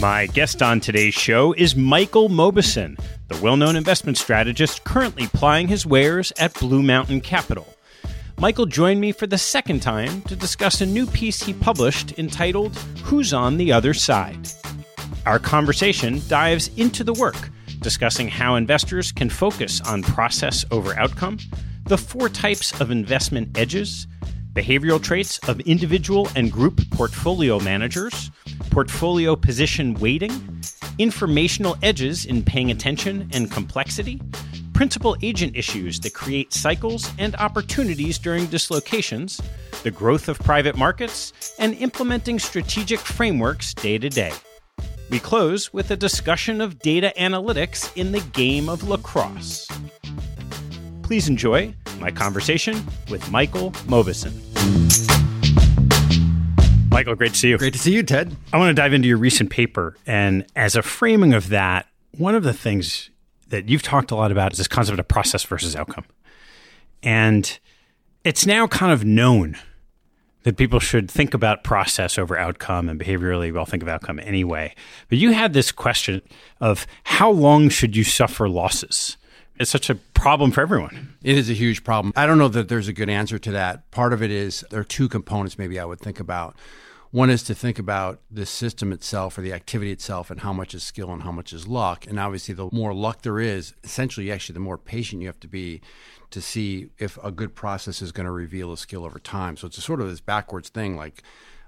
My guest on today's show is Michael Mauboussin, the well known investment strategist currently plying his wares at Blue Mountain Capital. Michael joined me for the second time to discuss a new piece he published entitled Who's on the Other Side? Our conversation dives into the work, discussing how investors can focus on process over outcome, the four types of investment edges, behavioral traits of individual and group portfolio managers, portfolio position weighting, informational edges in paying attention and complexity, principal agent issues that create cycles and opportunities during dislocations, the growth of private markets, and implementing strategic frameworks day to day. We close with a discussion of data analytics in the game of lacrosse. Please enjoy my conversation with Michael Mauboussin. Michael, great to see you. Great to see you, Ted. I want to dive into your recent paper. And as a framing of that, one of the things that you've talked a lot about is this concept of process versus outcome. And it's now kind of known that people should think about process over outcome and behaviorally well think of outcome anyway. But you had this question of how long should you suffer losses? It's such a problem for everyone. It is a huge problem. I don't know that there's a good answer to that. Part of it is there are two components maybe I would think about. One is to think about the system itself or the activity itself and how much is skill and how much is luck. And obviously, the more luck there is, essentially, actually, the more patient you have to be to see if a good process is going to reveal a skill over time. So it's a sort of this backwards thing like,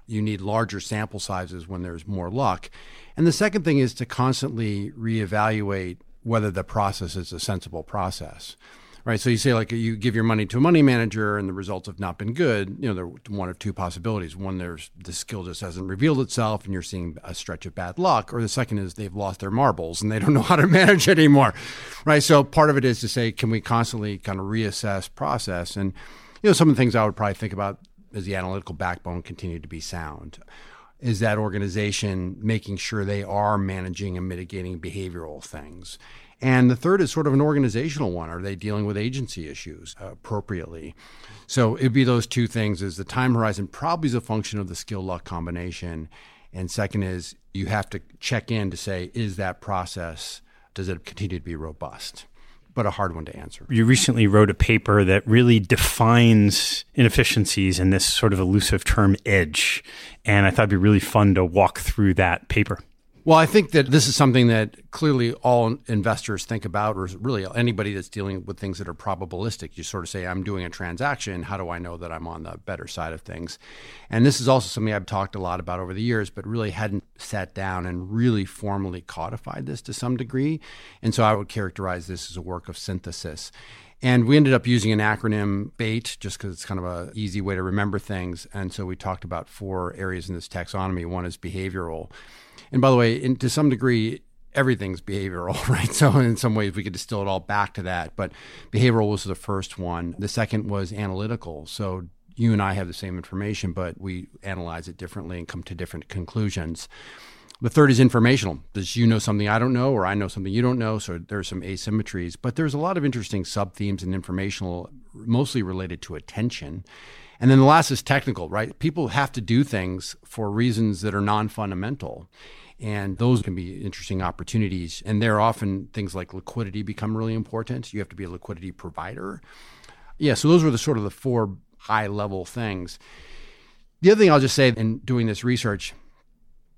You need larger sample sizes when there's more luck. And the second thing is to constantly reevaluate whether the process is a sensible process right? So you say like you give your money to a money manager and the results have not been good. You know, there are one of two possibilities. One, there's the skill just hasn't revealed itself and you're seeing a stretch of bad luck. Or the second is they've lost their marbles and they don't know how to manage it anymore, right? So part of it is to say, can we constantly kind of reassess process? And, you know, some of the things I would probably think about is the analytical backbone continue to be sound? Is that organization making sure they are managing and mitigating behavioral things? And the third is sort of an organizational one. Are they dealing with agency issues appropriately? So it'd be those two things is the time horizon probably is a function of the skill luck combination. And second is you have to check in to say, is that process, does it continue to be robust? But a hard one to answer. You recently wrote a paper that really defines inefficiencies in this sort of elusive term edge. And I thought it'd be really fun to walk through that paper. Well, I think that this is something that clearly all investors think about, or really anybody that's dealing with things that are probabilistic. You sort of say, I'm doing a transaction. How do I know that I'm on the better side of things? And this is also something I've talked a lot about over the years, but really hadn't sat down and really formally codified this to some degree. And so I would characterize this as a work of synthesis. And we ended up using an acronym BAIT just because it's kind of an easy way to remember things. And so we talked about four areas in this taxonomy. One is behavioral. And by the way, in, to some degree, everything's behavioral, right? So in some ways, we could distill it all back to that. But behavioral was the first one. The second was analytical. So you and I have the same information, but we analyze it differently and come to different conclusions. The third is informational. Does you know something I don't know, or I know something you don't know? So there's some asymmetries, but there's a lot of interesting sub themes and informational, mostly related to attention. And then the last is technical, right? People have to do things for reasons that are non fundamental. And those can be interesting opportunities. And there often things like liquidity become really important. You have to be a liquidity provider. Yeah, so those were the sort of the four high level things. The other thing I'll just say in doing this research,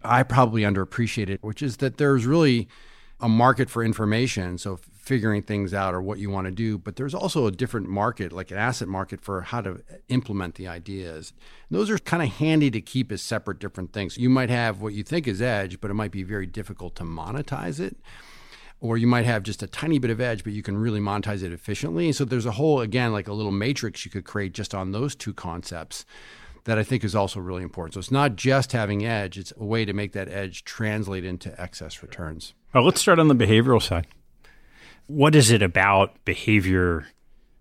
I probably underappreciated, which is that there's really a market for information. So figuring things out or what you want to do, but there's also a different market, like an asset market for how to implement the ideas. And those are kind of handy to keep as separate different things. You might have what you think is edge, but it might be very difficult to monetize it. Or you might have just a tiny bit of edge, but you can really monetize it efficiently. So there's a whole, again, like a little matrix you could create just on those two concepts that I think is also really important. So it's not just having edge, it's a way to make that edge translate into excess returns. Well, let's start on the behavioral side. What is it about behavior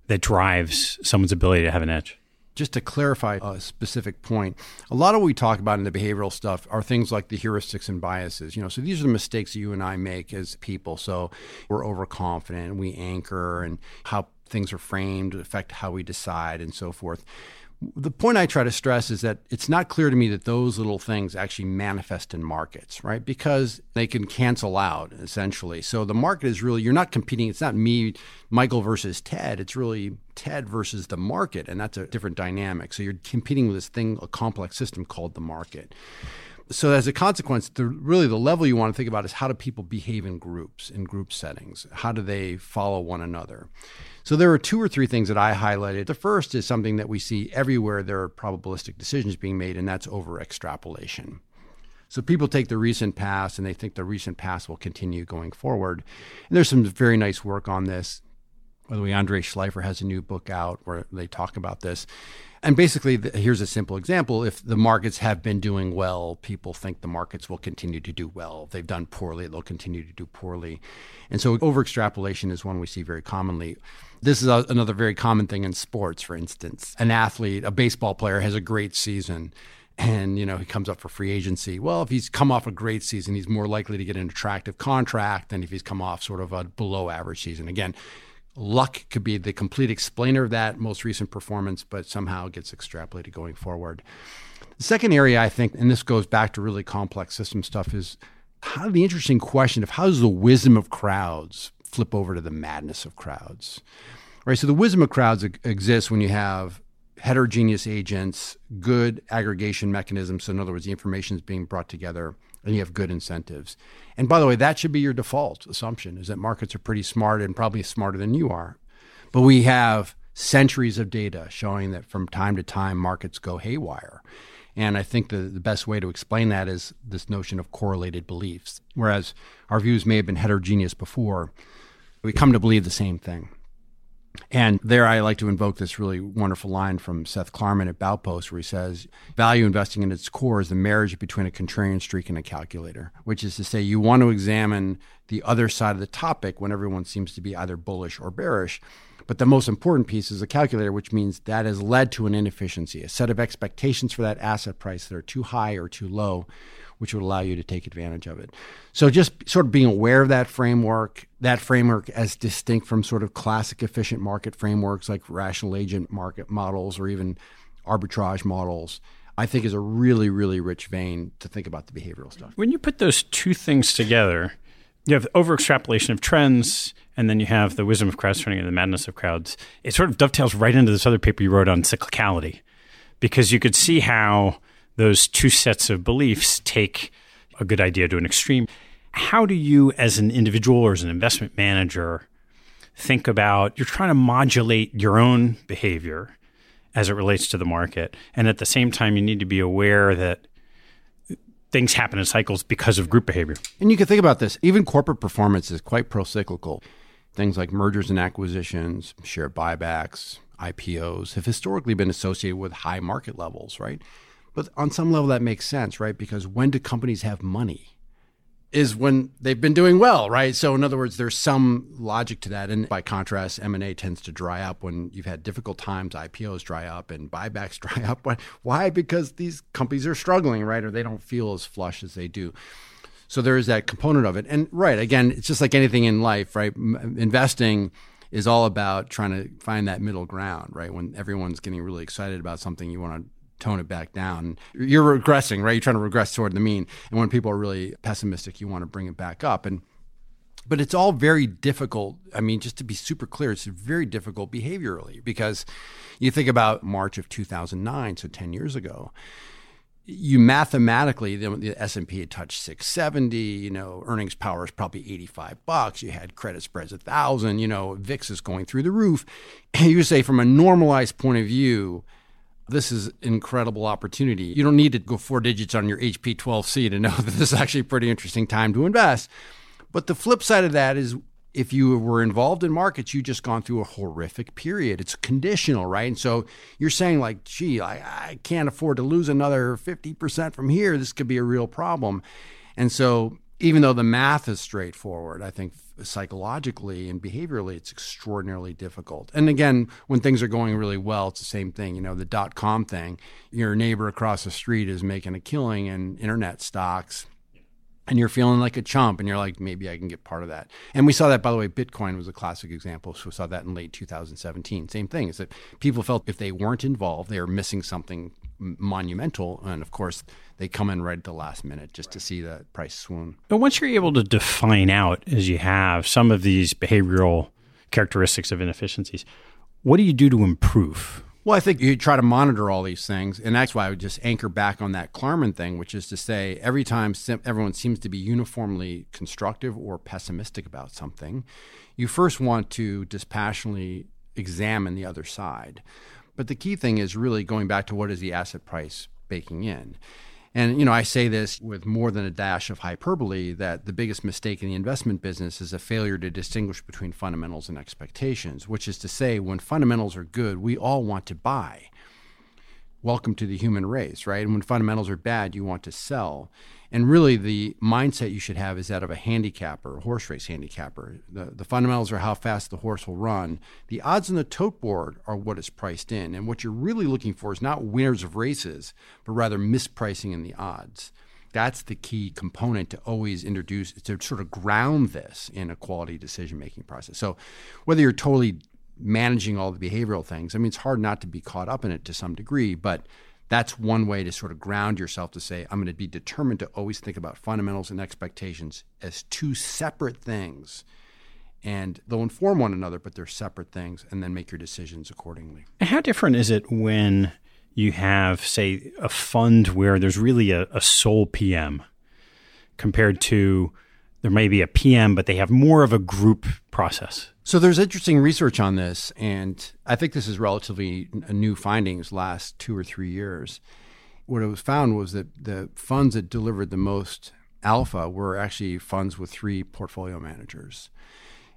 that drives someone's ability to have an edge? Just to clarify a specific point, a lot of what we talk about in the behavioral stuff are things like the heuristics and biases. You know, so these are the mistakes you and I make as people. So we're overconfident, we anchor, and how things are framed affect how we decide, and so forth the point I try to stress is that it's not clear to me that those little things actually manifest in markets, right? Because they can cancel out essentially. So the market is really, you're not competing. It's not me, Michael versus Ted. It's really Ted versus the market. And that's a different dynamic. So you're competing with this thing, a complex system called the market. So as a consequence, the, really the level you want to think about is how do people behave in groups, in group settings? How do they follow one another? So there are two or three things that I highlighted. The first is something that we see everywhere there are probabilistic decisions being made, and that's over extrapolation. So people take the recent past and they think the recent past will continue going forward. And there's some very nice work on this. By the way, Andrei Shleifer has a new book out where they talk about this. And basically, here's a simple example. If the markets have been doing well, people think the markets will continue to do well. If they've done poorly, they'll continue to do poorly. And so, over extrapolation is one we see very commonly. This is a, another very common thing in sports, for instance. An athlete, a baseball player, has a great season and you know he comes up for free agency well if he's come off a great season he's more likely to get an attractive contract than if he's come off sort of a below average season again luck could be the complete explainer of that most recent performance, but somehow gets extrapolated going forward. The second area I think, and this goes back to really complex system stuff, is how the interesting question of how does the wisdom of crowds flip over to the madness of crowds? Right. So the wisdom of crowds exists when you have heterogeneous agents, good aggregation mechanisms. So in other words, the information is being brought together and you have good incentives. And by the way, that should be your default assumption is that markets are pretty smart and probably smarter than you are. But we have centuries of data showing that from time to time markets go haywire. And I think the, the best way to explain that is this notion of correlated beliefs. Whereas our views may have been heterogeneous before, we come to believe the same thing. And there I like to invoke this really wonderful line from Seth Klarman at Baupost, where he says, Value investing in its core is the marriage between a contrarian streak and a calculator, which is to say, you want to examine the other side of the topic when everyone seems to be either bullish or bearish. But the most important piece is a calculator, which means that has led to an inefficiency, a set of expectations for that asset price that are too high or too low, which would allow you to take advantage of it. So just sort of being aware of that framework, that framework as distinct from sort of classic efficient market frameworks like rational agent market models or even arbitrage models. I think is a really, really rich vein to think about the behavioral stuff. When you put those two things together, you have over extrapolation of trends, and then you have the wisdom of crowds turning and the madness of crowds. It sort of dovetails right into this other paper you wrote on cyclicality, because you could see how those two sets of beliefs take a good idea to an extreme. How do you, as an individual or as an investment manager, think about you're trying to modulate your own behavior as it relates to the market? And at the same time, you need to be aware that things happen in cycles because of group behavior. And you can think about this even corporate performance is quite pro cyclical. Things like mergers and acquisitions, share buybacks, IPOs have historically been associated with high market levels, right? But on some level, that makes sense, right? Because when do companies have money? Is when they've been doing well, right? So, in other words, there's some logic to that. And by contrast, M and A tends to dry up when you've had difficult times. IPOs dry up and buybacks dry up. Why? Because these companies are struggling, right? Or they don't feel as flush as they do. So there is that component of it. And right, again, it's just like anything in life, right? Investing is all about trying to find that middle ground, right? When everyone's getting really excited about something, you want to tone it back down. You're regressing, right? You're trying to regress toward the mean. And when people are really pessimistic, you want to bring it back up. And but it's all very difficult. I mean, just to be super clear, it's very difficult behaviorally because you think about March of 2009, so 10 years ago. You mathematically, the, the S&P had touched 670. You know, earnings power is probably 85 bucks. You had credit spreads a thousand. You know, VIX is going through the roof. And you say, from a normalized point of view, this is incredible opportunity. You don't need to go four digits on your HP 12C to know that this is actually a pretty interesting time to invest. But the flip side of that is if you were involved in markets, you just gone through a horrific period. It's conditional, right? And so you're saying like, gee, I, I can't afford to lose another 50% from here. This could be a real problem. And so even though the math is straightforward, I think psychologically and behaviorally, it's extraordinarily difficult. And again, when things are going really well, it's the same thing. You know, the dot com thing, your neighbor across the street is making a killing in internet stocks. And you're feeling like a chump, and you're like, maybe I can get part of that. And we saw that, by the way, Bitcoin was a classic example. So we saw that in late 2017. Same thing is that people felt if they weren't involved, they were missing something monumental. And of course, they come in right at the last minute just to see the price swoon. But once you're able to define out, as you have, some of these behavioral characteristics of inefficiencies, what do you do to improve? Well, I think you try to monitor all these things. And that's why I would just anchor back on that Klarman thing, which is to say every time everyone seems to be uniformly constructive or pessimistic about something, you first want to dispassionately examine the other side. But the key thing is really going back to what is the asset price baking in. And you know, I say this with more than a dash of hyperbole that the biggest mistake in the investment business is a failure to distinguish between fundamentals and expectations, which is to say when fundamentals are good, we all want to buy. Welcome to the human race, right? And when fundamentals are bad, you want to sell. And really, the mindset you should have is that of a handicapper, a horse race handicapper. The, the fundamentals are how fast the horse will run. The odds on the tote board are what is priced in. And what you're really looking for is not winners of races, but rather mispricing in the odds. That's the key component to always introduce, to sort of ground this in a quality decision making process. So, whether you're totally managing all the behavioral things, I mean, it's hard not to be caught up in it to some degree, but that's one way to sort of ground yourself to say, I'm going to be determined to always think about fundamentals and expectations as two separate things. And they'll inform one another, but they're separate things, and then make your decisions accordingly. How different is it when you have, say, a fund where there's really a, a sole PM compared to there may be a PM, but they have more of a group process? So there's interesting research on this, and I think this is relatively new findings last two or three years. what it was found was that the funds that delivered the most alpha were actually funds with three portfolio managers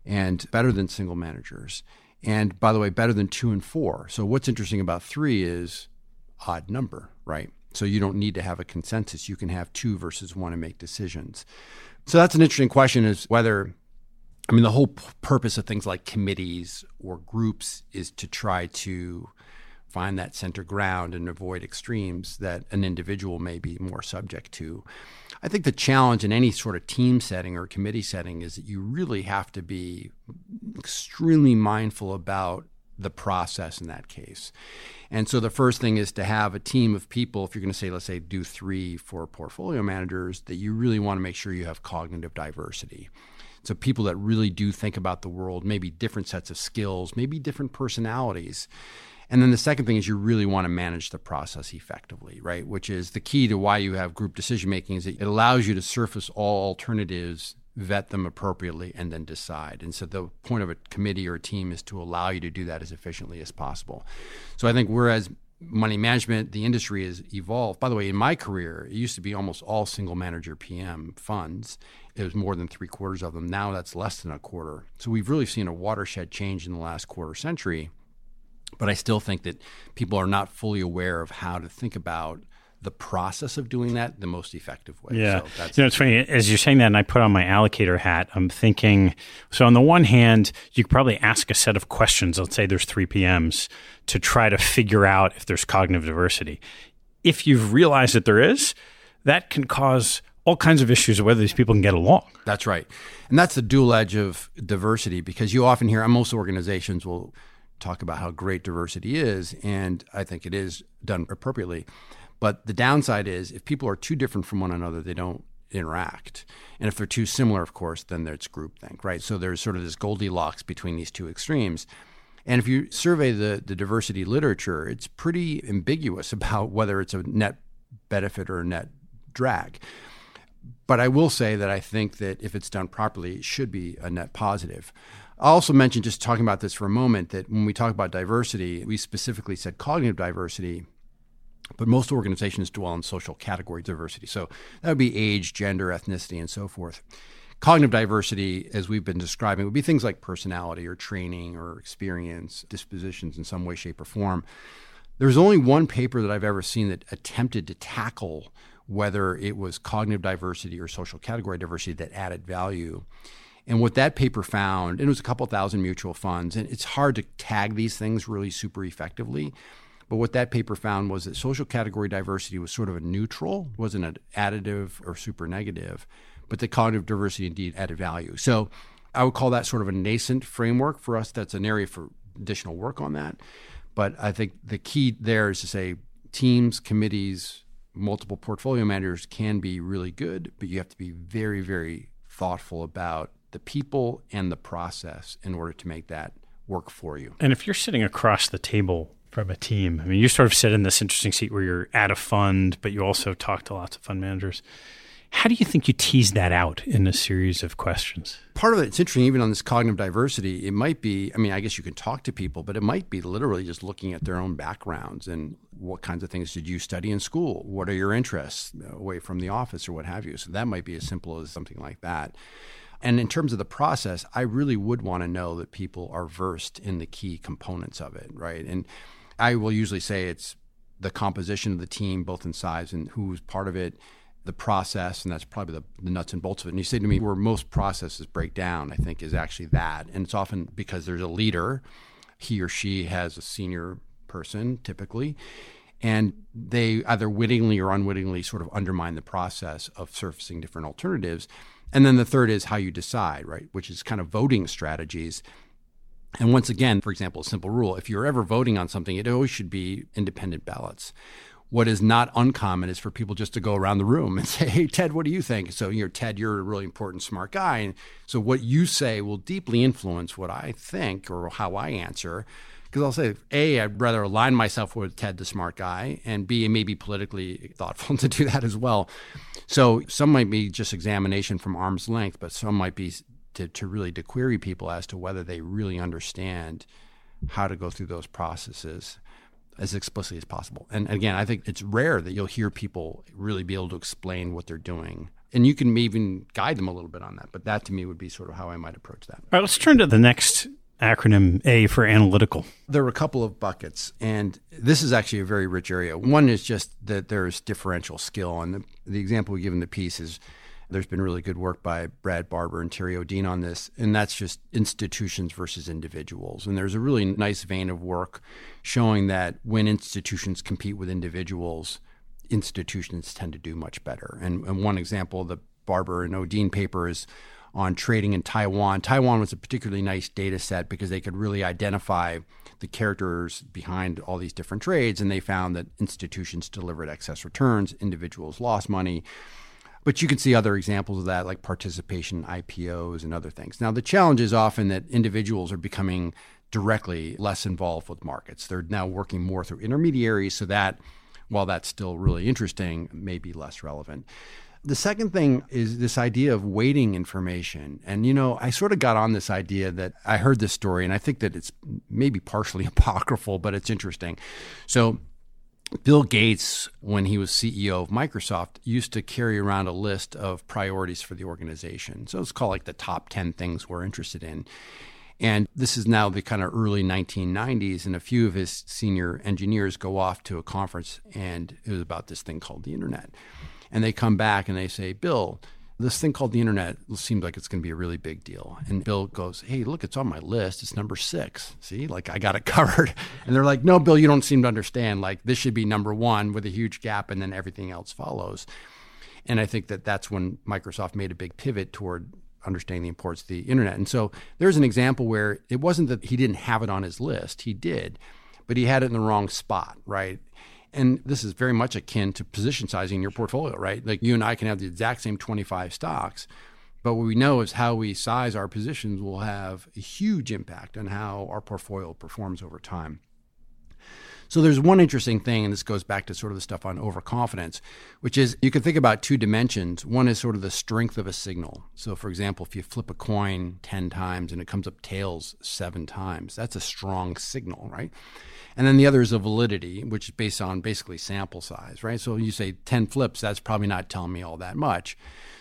and better than single managers. And by the way, better than two and four. So what's interesting about three is odd number, right? So you don't need to have a consensus. You can have two versus one and make decisions. So that's an interesting question is whether I mean the whole p- purpose of things like committees or groups is to try to find that center ground and avoid extremes that an individual may be more subject to. I think the challenge in any sort of team setting or committee setting is that you really have to be extremely mindful about the process in that case. And so the first thing is to have a team of people, if you're going to say, let's say, do three for portfolio managers, that you really want to make sure you have cognitive diversity. So people that really do think about the world, maybe different sets of skills, maybe different personalities. And then the second thing is you really want to manage the process effectively, right? Which is the key to why you have group decision making is it allows you to surface all alternatives, vet them appropriately, and then decide. And so the point of a committee or a team is to allow you to do that as efficiently as possible. So I think whereas money management, the industry has evolved. By the way, in my career, it used to be almost all single manager PM funds. It was more than three quarters of them. Now that's less than a quarter. So we've really seen a watershed change in the last quarter century but I still think that people are not fully aware of how to think about the process of doing that the most effective way. Yeah. So you know, it's funny. As you're saying that, and I put on my allocator hat, I'm thinking so on the one hand, you could probably ask a set of questions. Let's say there's three PMs to try to figure out if there's cognitive diversity. If you've realized that there is, that can cause all kinds of issues of whether these people can get along. That's right. And that's the dual edge of diversity because you often hear, most organizations will talk about how great diversity is, and I think it is done appropriately. But the downside is if people are too different from one another, they don't interact. And if they're too similar, of course, then it's groupthink, right? So there's sort of this Goldilocks between these two extremes. And if you survey the, the diversity literature, it's pretty ambiguous about whether it's a net benefit or a net drag. But I will say that I think that if it's done properly, it should be a net positive. I also mentioned, just talking about this for a moment, that when we talk about diversity, we specifically said cognitive diversity, but most organizations dwell on social category diversity. So that would be age, gender, ethnicity, and so forth. Cognitive diversity, as we've been describing, would be things like personality or training or experience, dispositions in some way, shape, or form. There's only one paper that I've ever seen that attempted to tackle whether it was cognitive diversity or social category diversity that added value. And what that paper found, and it was a couple thousand mutual funds, and it's hard to tag these things really super effectively. But what that paper found was that social category diversity was sort of a neutral, wasn't an additive or super negative, but the cognitive diversity indeed added value. So I would call that sort of a nascent framework for us. That's an area for additional work on that. But I think the key there is to say teams, committees, multiple portfolio managers can be really good, but you have to be very, very thoughtful about the people and the process in order to make that work for you. And if you're sitting across the table from a team, I mean, you sort of sit in this interesting seat where you're at a fund, but you also talk to lots of fund managers. How do you think you tease that out in a series of questions? Part of it, it's interesting, even on this cognitive diversity, it might be, I mean, I guess you can talk to people, but it might be literally just looking at their own backgrounds and what kinds of things did you study in school? What are your interests away from the office or what have you? So that might be as simple as something like that. And in terms of the process, I really would want to know that people are versed in the key components of it, right? And I will usually say it's the composition of the team, both in size and who's part of it, the process, and that's probably the, the, nuts and bolts of it. And you say to me, where most processes break down, I think, is actually that. And it's often because there's a leader, he or she has a senior person typically, and they either wittingly or unwittingly sort of undermine the process of surfacing different alternatives. And then the third is how you decide, right? Which is kind of voting strategies. And once again, for example, a simple rule if you're ever voting on something, it always should be independent ballots. What is not uncommon is for people just to go around the room and say, Hey, Ted, what do you think? So, you're Ted, you're a really important, smart guy. And so, what you say will deeply influence what I think or how I answer because I'll say, A, I'd rather align myself with Ted, the smart guy, and B, maybe politically thoughtful to do that as well. So some might be just examination from arm's length, but some might be to, to really to query people as to whether they really understand how to go through those processes. As explicitly as possible. And again, I think it's rare that you'll hear people really be able to explain what they're doing. And you can even guide them a little bit on that. But that to me would be sort of how I might approach that. All right, let's turn to the next acronym A for analytical. There are a couple of buckets, and this is actually a very rich area. One is just that there's differential skill. And the, the example we give in the piece is there's been really good work by Brad Barber and Terry Odean on this, and that's just institutions versus individuals. And there's a really nice vein of work showing that when institutions compete with individuals, institutions tend to do much better. And, and one example, the Barber and Odean paper is on trading in Taiwan. Taiwan was a particularly nice data set because they could really identify the characters behind all these different trades, and they found that institutions delivered excess returns, individuals lost money. But you can see other examples of that, like participation IPOs and other things. Now, the challenge is often that individuals are becoming directly less involved with markets. They're now working more through intermediaries, so that while that's still really interesting, may be less relevant. The second thing is this idea of weighting information. And, you know, I sort of got on this idea that I heard this story, and I think that it's maybe partially apocryphal, but it's interesting. So, Bill Gates, when he was CEO of Microsoft, used to carry around a list of priorities for the organization. So it's called like the top 10 things we're interested in. And this is now the kind of early 1990s, and a few of his senior engineers go off to a conference, and it was about this thing called the internet. And they come back and they say, Bill, this thing called the internet seems like it's going to be a really big deal. And Bill goes, Hey, look, it's on my list. It's number six. See, like I got it covered. And they're like, No, Bill, you don't seem to understand. Like this should be number one with a huge gap, and then everything else follows. And I think that that's when Microsoft made a big pivot toward understanding the importance of the internet. And so there's an example where it wasn't that he didn't have it on his list, he did, but he had it in the wrong spot, right? And this is very much akin to position sizing your portfolio, right? Like you and I can have the exact same 25 stocks, but what we know is how we size our positions will have a huge impact on how our portfolio performs over time. So there's one interesting thing, and this goes back to sort of the stuff on overconfidence, which is you can think about two dimensions. One is sort of the strength of a signal. So, for example, if you flip a coin 10 times and it comes up tails seven times, that's a strong signal, right? And then the other is a validity, which is based on basically sample size, right? So you say 10 flips, that's probably not telling me all that much.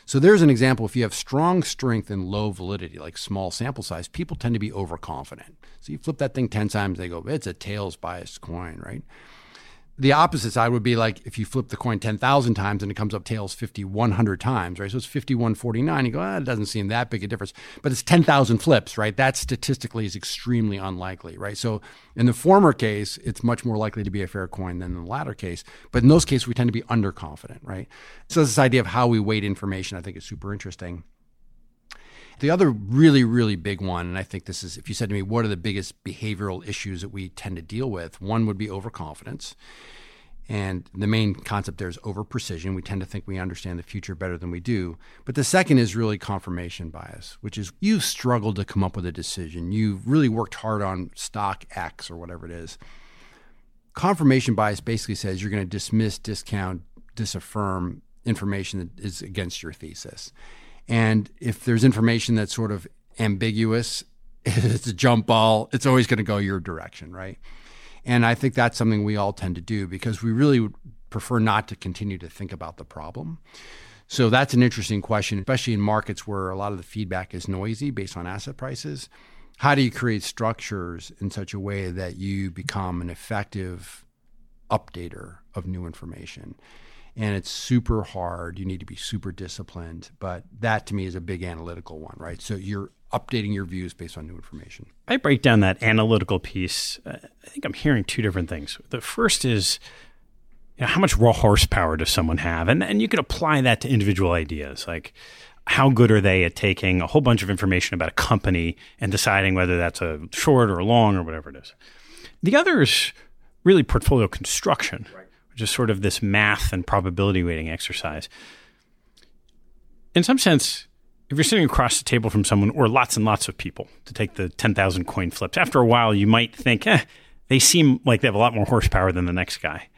So there's an example. If you have strong strength and low validity, like small sample size, people tend to be overconfident. So you flip that thing 10 times, they go, it's a tails biased coin, right? The opposite side would be like if you flip the coin 10,000 times and it comes up tails 5,100 times, right? So it's 5149. You go, ah, it doesn't seem that big a difference. But it's 10,000 flips, right? That statistically is extremely unlikely, right? So in the former case, it's much more likely to be a fair coin than in the latter case. But in those cases, we tend to be underconfident, right? So this idea of how we weight information, I think, is super interesting. The other really, really big one, and I think this is if you said to me, what are the biggest behavioral issues that we tend to deal with? One would be overconfidence. And the main concept there is over precision. We tend to think we understand the future better than we do. But the second is really confirmation bias, which is you've struggled to come up with a decision. You've really worked hard on stock X or whatever it is. Confirmation bias basically says you're going to dismiss, discount, disaffirm information that is against your thesis. And if there's information that's sort of ambiguous, it's a jump ball, it's always going to go your direction, right? And I think that's something we all tend to do because we really prefer not to continue to think about the problem. So that's an interesting question, especially in markets where a lot of the feedback is noisy based on asset prices. How do you create structures in such a way that you become an effective updater of new information? And it's super hard. You need to be super disciplined. But that to me is a big analytical one, right? So you're updating your views based on new information. I break down that analytical piece. Uh, I think I'm hearing two different things. The first is you know, how much raw horsepower does someone have? And, and you could apply that to individual ideas. Like, how good are they at taking a whole bunch of information about a company and deciding whether that's a short or a long or whatever it is? The other is really portfolio construction. Right just sort of this math and probability weighting exercise. In some sense, if you're sitting across the table from someone or lots and lots of people to take the 10,000 coin flips, after a while you might think, eh, they seem like they have a lot more horsepower than the next guy.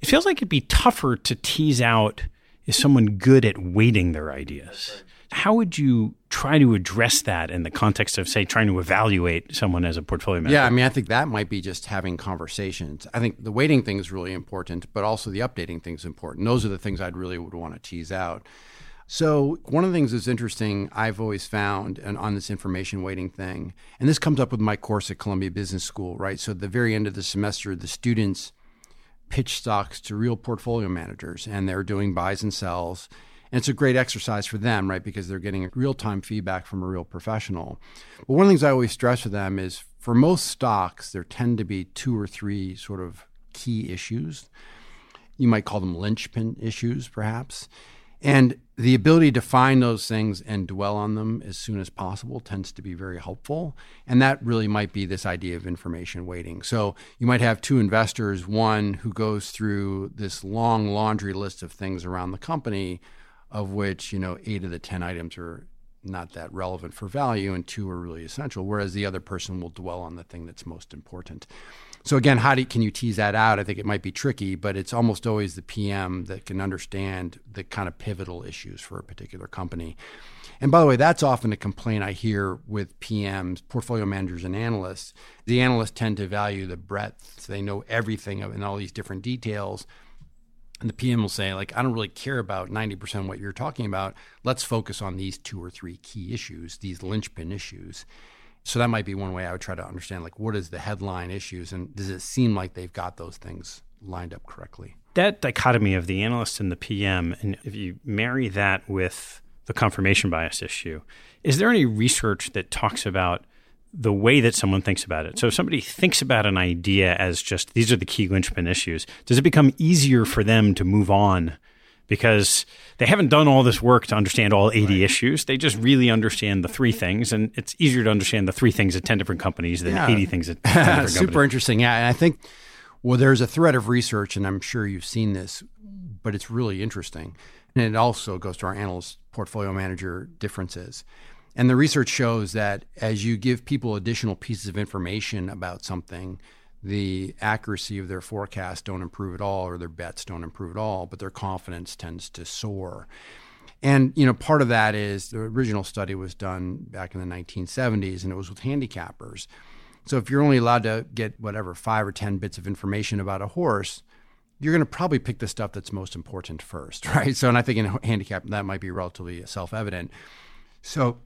It feels like it'd be tougher to tease out is someone good at weighting their ideas? How would you try to address that in the context of, say, trying to evaluate someone as a portfolio manager? Yeah, I mean, I think that might be just having conversations. I think the weighting thing is really important, but also the updating thing is important. Those are the things I'd really would want to tease out. So, one of the things that's interesting I've always found and on this information weighting thing, and this comes up with my course at Columbia Business School, right? So, at the very end of the semester, the students pitch stocks to real portfolio managers and they're doing buys and sells. And it's a great exercise for them, right? Because they're getting real time feedback from a real professional. But one of the things I always stress to them is for most stocks, there tend to be two or three sort of key issues. You might call them linchpin issues, perhaps. And the ability to find those things and dwell on them as soon as possible tends to be very helpful. And that really might be this idea of information weighting. So you might have two investors, one who goes through this long laundry list of things around the company, of which, you know, eight of the 10 items are not that relevant for value and two are really essential, whereas the other person will dwell on the thing that's most important. So again, how do you, can you tease that out? I think it might be tricky, but it's almost always the PM that can understand the kind of pivotal issues for a particular company. And by the way, that's often a complaint I hear with PMs, portfolio managers, and analysts. The analysts tend to value the breadth; so they know everything and all these different details. And the PM will say, like, I don't really care about 90% of what you're talking about. Let's focus on these two or three key issues, these linchpin issues. So that might be one way I would try to understand like what is the headline issues and does it seem like they've got those things lined up correctly? That dichotomy of the analyst and the PM, and if you marry that with the confirmation bias issue, is there any research that talks about the way that someone thinks about it? So if somebody thinks about an idea as just these are the key linchpin issues, does it become easier for them to move on because they haven't done all this work to understand all 80 right. issues. They just really understand the three things, and it's easier to understand the three things at 10 different companies than yeah. 80 things at 10 different Super interesting. Yeah, and I think, well, there's a thread of research, and I'm sure you've seen this, but it's really interesting. And it also goes to our analyst portfolio manager differences. And the research shows that as you give people additional pieces of information about something, the accuracy of their forecasts don't improve at all or their bets don't improve at all, but their confidence tends to soar. And you know, part of that is the original study was done back in the 1970s, and it was with handicappers. So if you're only allowed to get whatever five or ten bits of information about a horse, you're going to probably pick the stuff that's most important first, right? So, and I think in handicap that might be relatively self-evident. So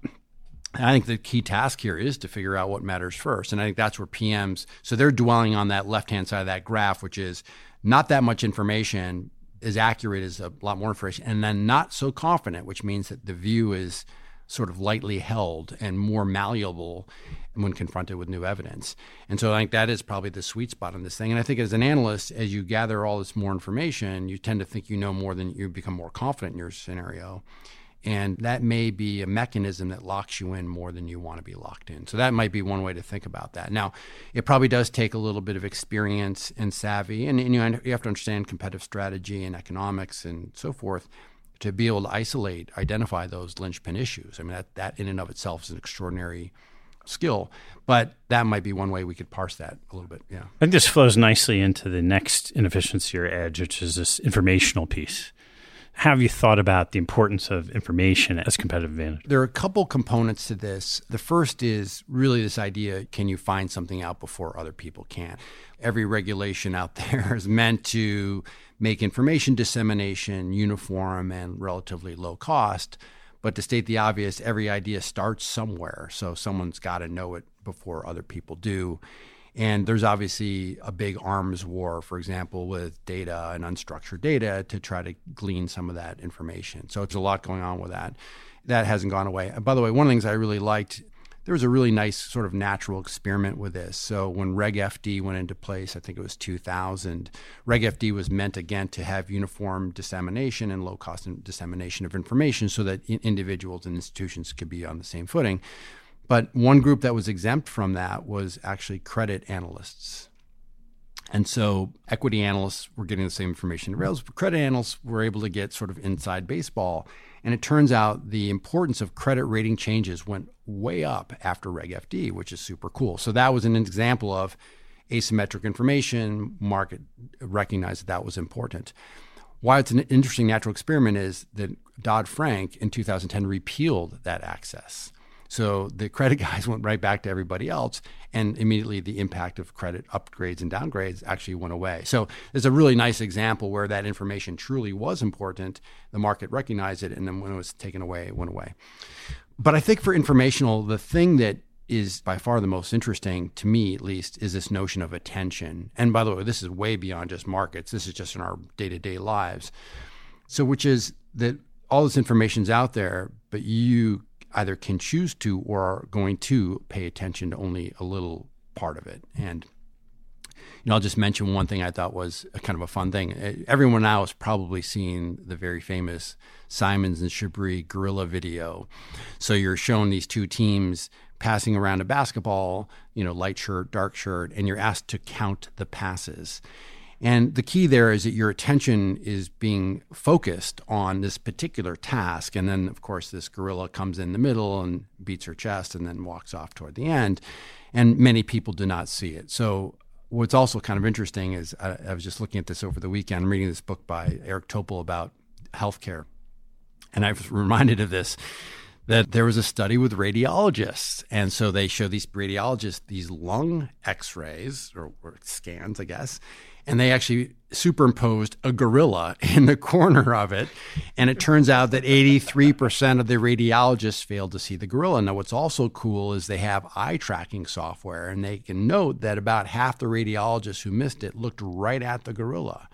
I think the key task here is to figure out what matters first. And I think that's where PMs, so they're dwelling on that left hand side of that graph, which is not that much information, is accurate as a lot more information, and then not so confident, which means that the view is sort of lightly held and more malleable when confronted with new evidence. And so I think that is probably the sweet spot on this thing. And I think as an analyst, as you gather all this more information, you tend to think you know more than you become more confident in your scenario. And that may be a mechanism that locks you in more than you want to be locked in. So that might be one way to think about that. Now, it probably does take a little bit of experience and savvy, and, and you, have to understand competitive strategy and economics and so forth to be able to isolate, identify those linchpin issues. I mean, that, that in and of itself is an extraordinary skill, but that might be one way we could parse that a little bit. Yeah. I think this flows nicely into the next inefficiency or edge, which is this informational piece have you thought about the importance of information as competitive advantage? There are a couple components to this. The first is really this idea can you find something out before other people can? Every regulation out there is meant to make information dissemination uniform and relatively low cost. But to state the obvious, every idea starts somewhere. So someone's got to know it before other people do. And there's obviously a big arms war, for example, with data and unstructured data to try to glean some of that information. So it's a lot going on with that. That hasn't gone away. And by the way, one of the things I really liked, there was a really nice sort of natural experiment with this. So when Reg FD went into place, I think it was 2000, Reg FD was meant again to have uniform dissemination and low cost dissemination of information so that individuals and institutions could be on the same footing. But one group that was exempt from that was actually credit analysts. And so equity analysts were getting the same information rails, but credit analysts were able to get sort of inside baseball. And it turns out the importance of credit rating changes went way up after Reg FD, which is super cool. So that was an example of asymmetric information. Market recognized that that was important. why it's an interesting natural experiment is that Dodd Frank in 2010 repealed that access. So the credit guys went right back to everybody else, and immediately the impact of credit upgrades and downgrades actually went away. So there's a really nice example where that information truly was important. The market recognized it, and then when it was taken away, it went away. But I think for informational, the thing that is by far the most interesting to me at least is this notion of attention and by the way this is way beyond just markets this is just in our day-to-day lives so which is that all this information's out there but you either can choose to or are going to pay attention to only a little part of it and you know, I'll just mention one thing I thought was kind of a fun thing. Eh, everyone now has probably seen the very famous Simons and Chabris gorilla video. So you're shown these two teams passing around a basketball, you know, light shirt, dark shirt, and you're asked to count the passes. And the key there is that your attention is being focused on this particular task. And then, of course, this gorilla comes in the middle and beats her chest and then walks off toward the end. And many people do not see it. So, what's also kind of interesting is I, I was just looking at this over the weekend. I'm reading this book by Eric Topol about healthcare. And I was reminded of this that there was a study with radiologists. And so they show these radiologists these lung x rays or, or, scans, I guess. And they actually superimposed a gorilla in the corner of it. And it turns out that 83% of the radiologists failed to see the gorilla. Now, what's also cool is they have eye tracking software, and they can note that about half the radiologists who missed it looked right at the gorilla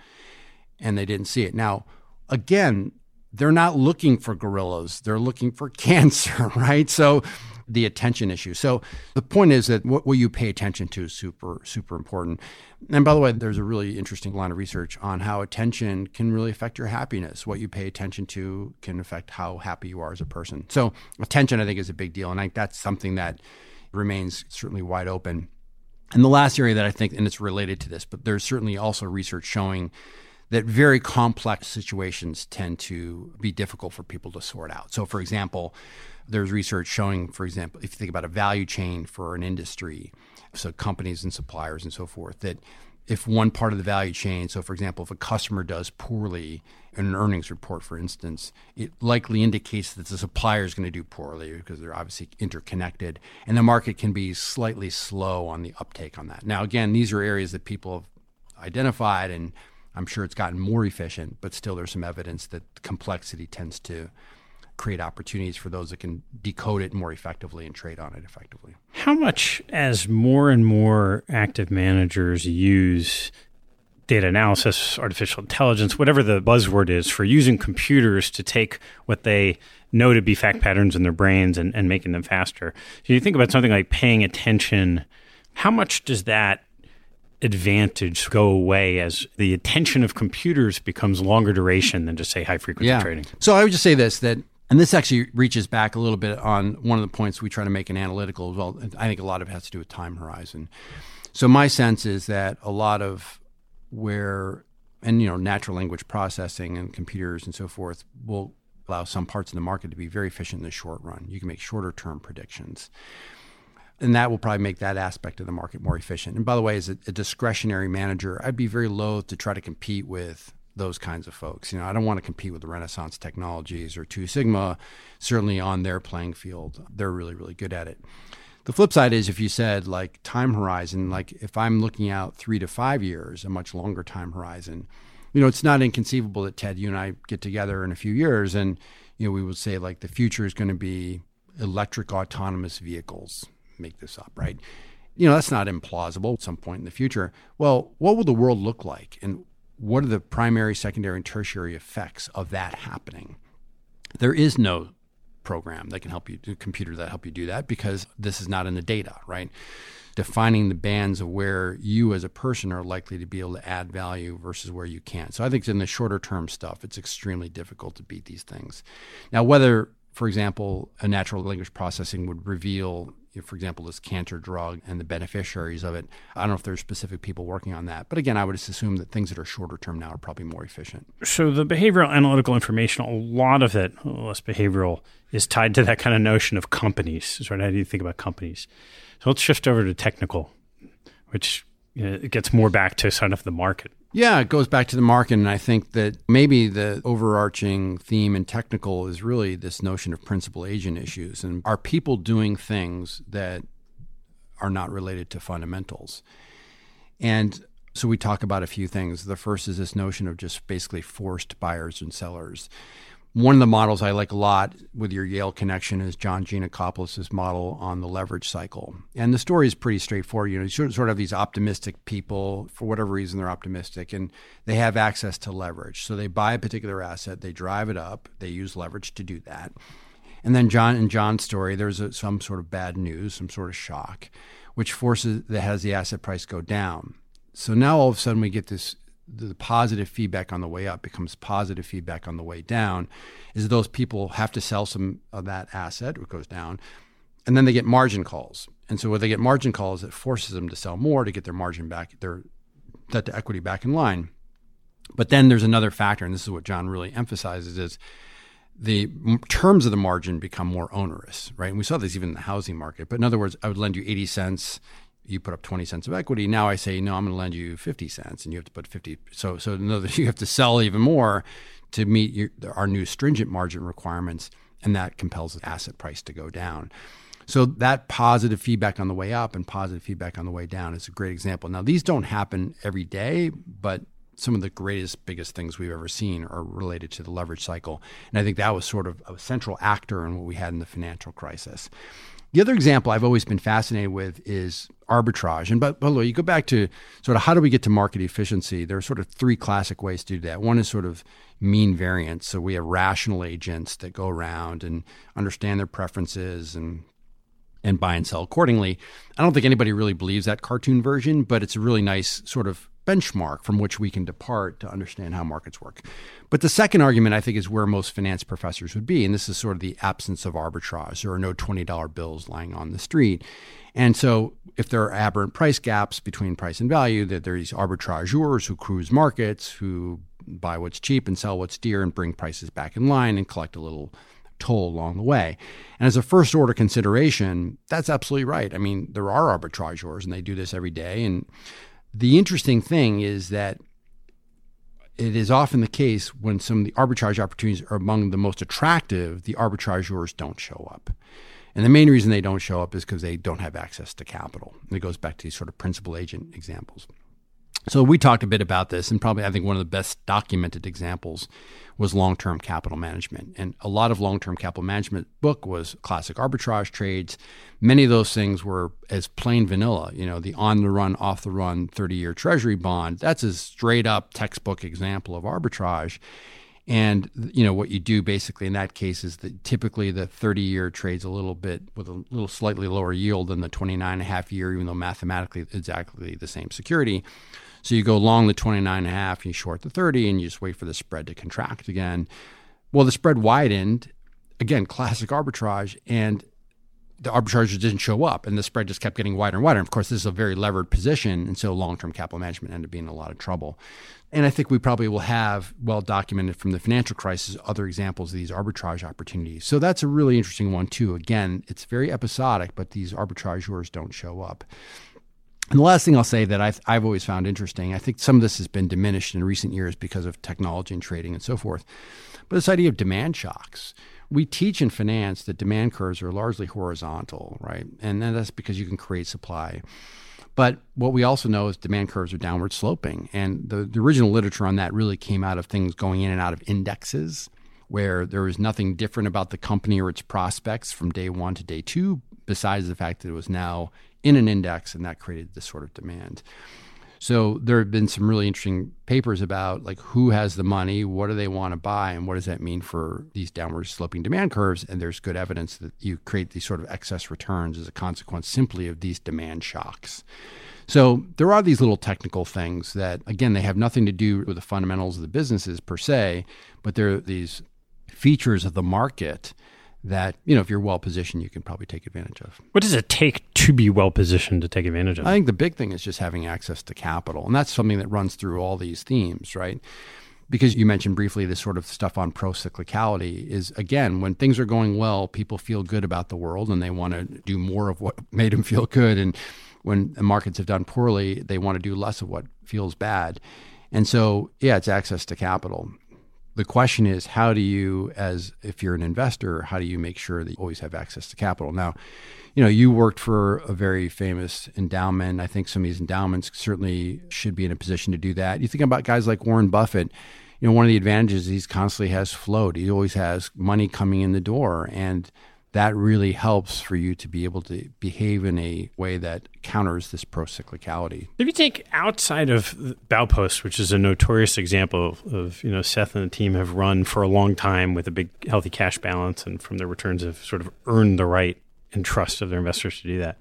and they didn't see it. Now, again, they're not looking for gorillas, they're looking for cancer, right? So the attention issue. So the point is that what, what you pay attention to is super, super important. And by the way, there's a really interesting line of research on how attention can really affect your happiness. What you pay attention to can affect how happy you are as a person. So attention, I think, is a big deal. And I think that's something that remains certainly wide open. And the last area that I think, and it's related to this, but there's certainly also research showing that very complex situations tend to be difficult for people to sort out. So, for example, there's research showing, for example, if you think about a value chain for an industry, so companies and suppliers and so forth, that if one part of the value chain, so for example, if a customer does poorly in an earnings report, for instance, it likely indicates that the supplier is going to do poorly because they're obviously interconnected, and the market can be slightly slow on the uptake on that. Now, again, these are areas that people have identified and I'm sure it's gotten more efficient, but still there's some evidence that complexity tends to create opportunities for those that can decode it more effectively and trade on it effectively. How much, as more and more active managers use data analysis, artificial intelligence, whatever the buzzword is, for using computers to take what they know to be fact patterns in their brains and, and making them faster? So you think about something like paying attention. How much does that advantage go away as the attention of computers becomes longer duration than just say high frequency yeah. trading. So I would just say this that and this actually reaches back a little bit on one of the points we try to make in analytical as well. I think a lot of it has to do with time horizon. So my sense is that a lot of where and you know natural language processing and computers and so forth will allow some parts of the market to be very efficient in the short run. You can make shorter term predictions and that will probably make that aspect of the market more efficient. And by the way, as a, a, discretionary manager, I'd be very loath to try to compete with those kinds of folks. You know, I don't want to compete with Renaissance Technologies or Two Sigma. Certainly on their playing field, they're really, really good at it. The flip side is if you said like time horizon, like if I'm looking out three to five years, a much longer time horizon, you know, it's not inconceivable that Ted, you and I get together in a few years and, you know, we would say like the future is going to be electric autonomous vehicles make this up, right? You know, that's not implausible at some point in the future. Well, what will the world look like? And what are the primary, secondary, and tertiary effects of that happening? There is no program that can help you, computer that help you do that because this is not in the data, right? Defining the bands of where you as a person are likely to be able to add value versus where you can't. So I think in the shorter term stuff, it's extremely difficult to beat these things. Now, whether, for example, a natural language processing would reveal for example, this cancer drug and the beneficiaries of it. I don't know if there's specific people working on that. But again, I would just assume that things that are shorter term now are probably more efficient. So the behavioral analytical information, a lot of it, less behavioral, is tied to that kind of notion of companies. Right? How do you think about companies? So let's shift over to technical, which you know, gets more back to sort of the market Yeah, it goes back to the market. And I think that maybe the overarching theme in technical is really this notion of principal agent issues. And are people doing things that are not related to fundamentals? And so we talk about a few things. The first is this notion of just basically forced buyers and sellers. One of the models I like a lot with your Yale connection is John Geanakoplos' model on the leverage cycle. And the story is pretty straightforward. You know, you sort of these optimistic people, for whatever reason, they're optimistic, and they have access to leverage. So they buy a particular asset, they drive it up, they use leverage to do that. And then John in John's story, there's a, some sort of bad news, some sort of shock, which forces that has the asset price go down. So now all of a sudden we get this the positive feedback on the way up becomes positive feedback on the way down is those people have to sell some of that asset it goes down and then they get margin calls. And so when they get margin calls it forces them to sell more to get their margin back their debt to equity back in line. But then there's another factor and this is what john really emphasizes is the terms of the margin become more onerous right? And we saw this even in the housing market. But in other words i would lend you 80 cents you put up 20 cents of equity. Now I say, no, I'm going to lend you 50 cents and you have to put 50. So, so another, you have to sell even more to meet your, our new stringent margin requirements. And that compels the asset price to go down. So that positive feedback on the way up and positive feedback on the way down is a great example. Now, these don't happen every day, but some of the greatest, biggest things we've ever seen are related to the leverage cycle. And I think that was sort of a central actor in what we had in the financial crisis. The other example I've always been fascinated with is arbitrage. And but, by the way, you go back to sort of how do we get to market efficiency? There are sort of three classic ways to do that. One is sort of mean variance. So we have rational agents that go around and understand their preferences and and buy and sell accordingly. I don't think anybody really believes that cartoon version, but it's a really nice sort of benchmark from which we can depart to understand how markets work. But the second argument, I think, is where most finance professors would be. And this is sort of the absence of arbitrage. There are no $20 bills lying on the street. And so, if there are aberrant price gaps between price and value, that there are these arbitrageurs who cruise markets, who buy what's cheap and sell what's dear and bring prices back in line and collect a little toll along the way. And as a first order consideration, that's absolutely right. I mean, there are arbitrageurs and they do this every day. And the interesting thing is that it is often the case when some of the arbitrage opportunities are among the most attractive, the arbitrageurs don't show up. And the main reason they don't show up is because they don't have access to capital. And it goes back to these sort of principal agent examples. So we talked a bit about this, and probably I think one of the best documented examples was long-term capital management. And a lot of long-term capital management book was classic arbitrage trades. Many of those things were as plain vanilla, you know, the on the run, off the run 30-year treasury bond. That's a straight up textbook example of arbitrage. And you know what you do basically in that case is that typically the 30 year trades a little bit with a little slightly lower yield than the 29 and a half year, even though mathematically exactly the same security. So you go long the 29 and a half, you short the 30, and you just wait for the spread to contract again. Well, the spread widened, again, classic arbitrage, and the arbitrage didn't show up, and the spread just kept getting wider and wider. And of course, this is a very levered position, and so long term capital management ended up being in a lot of trouble. And I think we probably will have well documented from the financial crisis other examples of these arbitrage opportunities. So that's a really interesting one, too. Again, it's very episodic, but these arbitrageurs don't show up. And the last thing I'll say that I've, I've always found interesting, I think some of this has been diminished in recent years because of technology and trading and so forth, but this idea of demand shocks. We teach in finance that demand curves are largely horizontal, right? And that's because you can create supply. But what we also know is demand curves are downward sloping. And the, the original literature on that really came out of things going in and out of indexes, where there was nothing different about the company or its prospects from day one to day two, besides the fact that it was now in an index, and that created this sort of demand. So there have been some really interesting papers about like who has the money, what do they want to buy, and what does that mean for these downward sloping demand curves. And there's good evidence that you create these sort of excess returns as a consequence simply of these demand shocks. So there are these little technical things that, again, they have nothing to do with the fundamentals of the businesses per se, but they're these features of the market that you know if you're well positioned you can probably take advantage of. What does it take to be well positioned to take advantage of i think the big thing is just having access to capital and that's something that runs through all these themes right? Because you mentioned briefly this sort of stuff on pro cyclicality is again when things are going well people feel good about the world and they want to do more of what made them feel good. And when the markets have done poorly they want to do less of what feels bad. And so, yeah, it's access to capital. The question is, how do you, as if you're an investor, how do you make sure that you always have access to capital? Now, you know, you worked for a very famous endowment. I think some of these endowments certainly should be in a position to do that. You think about guys like Warren Buffett. You know, one of the advantages he's constantly has float. He always has money coming in the door, and that really helps for you to be able to behave in a way that counters this pro-cyclicality. If you take outside of Baupost, which is a notorious example of, you know, Seth and the team have run for a long time with a big healthy cash balance and from their returns have sort of earned the right and trust of their investors to do that.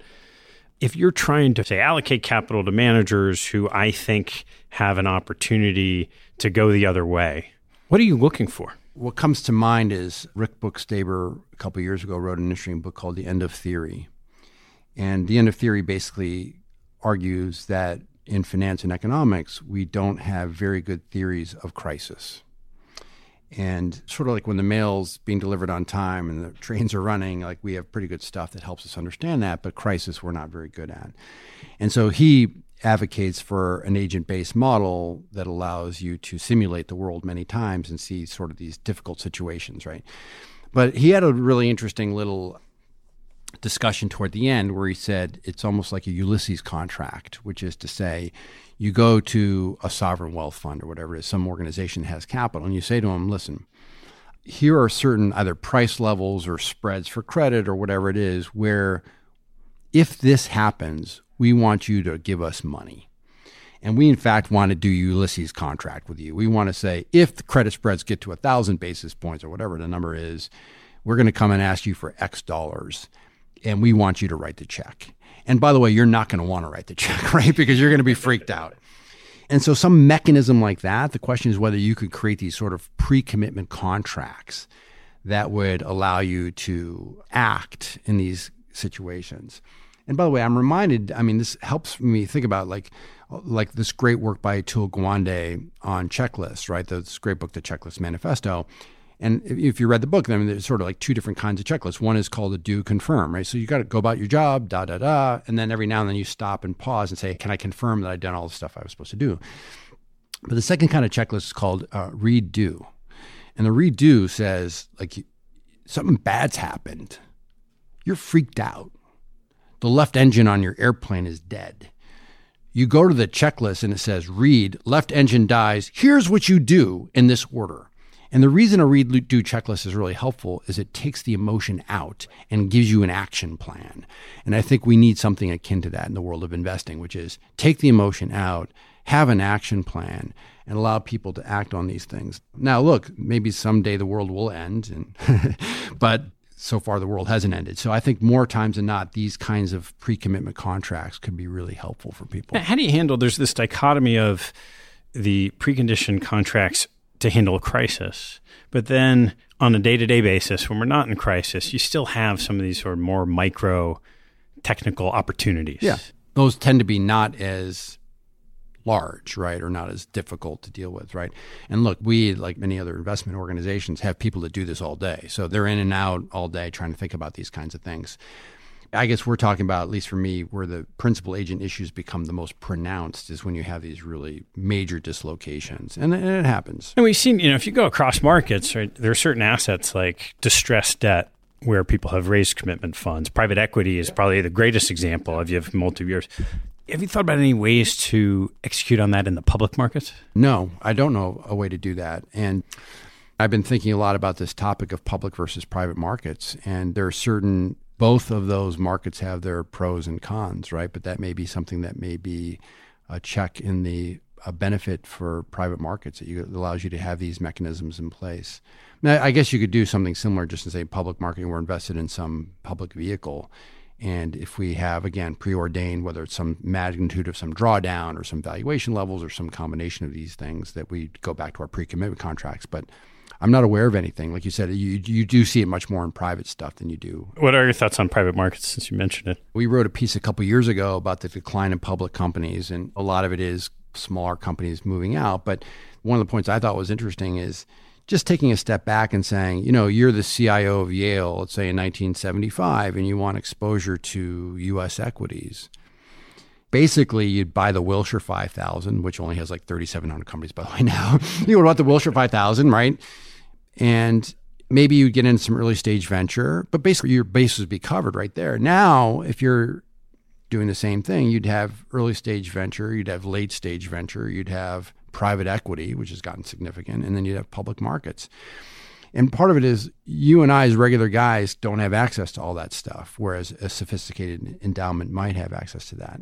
If you're trying to say allocate capital to managers who I think have an opportunity to go the other way, what are you looking for? What comes to mind is Rick Bookstaber a couple years ago wrote an interesting book called The End of Theory. And The End of Theory basically argues that in finance and economics, we don't have very good theories of crisis. And sort of like when the mail's being delivered on time and the trains are running, like we have pretty good stuff that helps us understand that, but crisis we're not very good at. And so he advocates for an agent based model that allows you to simulate the world many times and see sort of these difficult situations, right? But he had a really interesting little discussion toward the end where he said it's almost like a Ulysses contract, which is to say, you go to a sovereign wealth fund or whatever it is, some organization that has capital, and you say to them, listen, here are certain either price levels or spreads for credit or whatever it is where if this happens, we want you to give us money. And we, in fact, want to do Ulysses contract with you. We want to say, if the credit spreads get to a thousand basis points or whatever the number is, we're going to come and ask you for X dollars. And we want you to write the check. And by the way, you're not going to want to write the check, right? Because you're going to be freaked out. And so, some mechanism like that, the question is whether you could create these sort of pre commitment contracts that would allow you to act in these situations. And by the way, I'm reminded. I mean, this helps me think about like like this great work by Atul Gawande on checklists, right? This great book, The Checklist Manifesto. And if you read the book, then there's sort of like two different kinds of checklists. One is called a do confirm, right? So you got to go about your job, da da da, and then every now and then you stop and pause and say, "Can I confirm that I've done all the stuff I was supposed to do?" But the second kind of checklist is called uh, read do, and the redo says like something bad's happened, you're freaked out the left engine on your airplane is dead. You go to the checklist and it says, read, left engine dies. Here's what you do in this order. And the reason a read do checklist is really helpful is it takes the emotion out and gives you an action plan. And I think we need something akin to that in the world of investing, which is take the emotion out, have an action plan, and allow people to act on these things. Now, look, maybe someday the world will end, and but so far the world hasn't ended. So I think more times than not, these kinds of pre-commitment contracts could be really helpful for people. How do you handle? There's this dichotomy of the preconditioned contracts to handle a crisis, but then on a day-to-day basis, when we're not in crisis, you still have some of these sort of more micro technical opportunities. Yeah, those tend to be not as large, right, or not as difficult to deal with, right? And look, we, like many other investment organizations, have people that do this all day. So they're in and out all day trying to think about these kinds of things. I guess we're talking about, at least for me, where the principal agent issues become the most pronounced is when you have these really major dislocations. And, and it happens. And we've seen, you know, if you go across markets, right, there are certain assets like distressed debt where people have raised commitment funds. Private equity is probably the greatest example of you have multi years. Have you thought about any ways to execute on that in the public markets? No, I don't know a way to do that. And I've been thinking a lot about this topic of public versus private markets. And there are certain, both of those markets have their pros and cons, right? But that may be something that may be a check in the a benefit for private markets that, you, allows you to have these mechanisms in place. Now, I guess you could do something similar just in say public market, We're invested in some public vehicle and if we have, again, preordained, whether it's some magnitude of some drawdown or some valuation levels or some combination of these things, that we go back to our pre commitment contracts. But I'm not aware of anything. Like you said, you, you do see it much more in private stuff than you do. What are your thoughts on private markets since you mentioned it? We wrote a piece a couple years ago about the decline in public companies, and a lot of it is smaller companies moving out. But one of the points I thought was interesting is just taking a step back and saying, you know, you're the CIO of Yale, let's say in 1975, and you want exposure to U.S. equities. basically you'd buy the Wilshire 5000, which only has like 3,700 companies by the way now. you would want the Wilshire 5000, right? And maybe you'd get into some early stage venture, but basically your base would be covered right there. Now, if you're doing the same thing, you'd have early stage venture, you'd have late stage venture, you'd have private equity, which has gotten significant, and then you'd have public markets. And part of it is you and I, as regular guys, don't have access to all that stuff, whereas a sophisticated endowment might have access to that.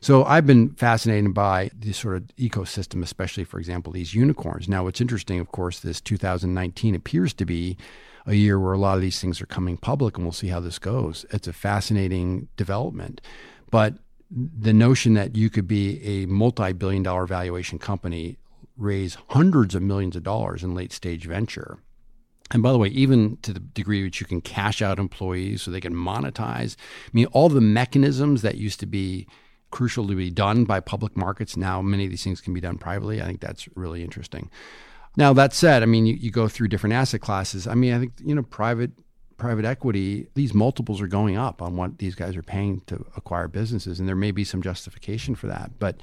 So I've been fascinated by this sort of ecosystem, especially, for example, these unicorns. Now, what's interesting, of course, this 2019 appears to be a year where a lot of these things are coming public, and we'll see how this goes. It's a fascinating development. But the notion that you could be a multi billion dollar valuation company, raise hundreds of millions of dollars in late stage venture, and by the way, even to the degree which you can cash out employees so they can monetize, I mean, all the mechanisms that used to be crucial to be done by public markets, now many of these things can be done privately. I think that's really interesting. Now, that said, I mean, you, you go through different asset classes. I mean, I think, you know, private private equity, these multiples are going up on what these guys are paying to acquire businesses, and there may be some justification for that. But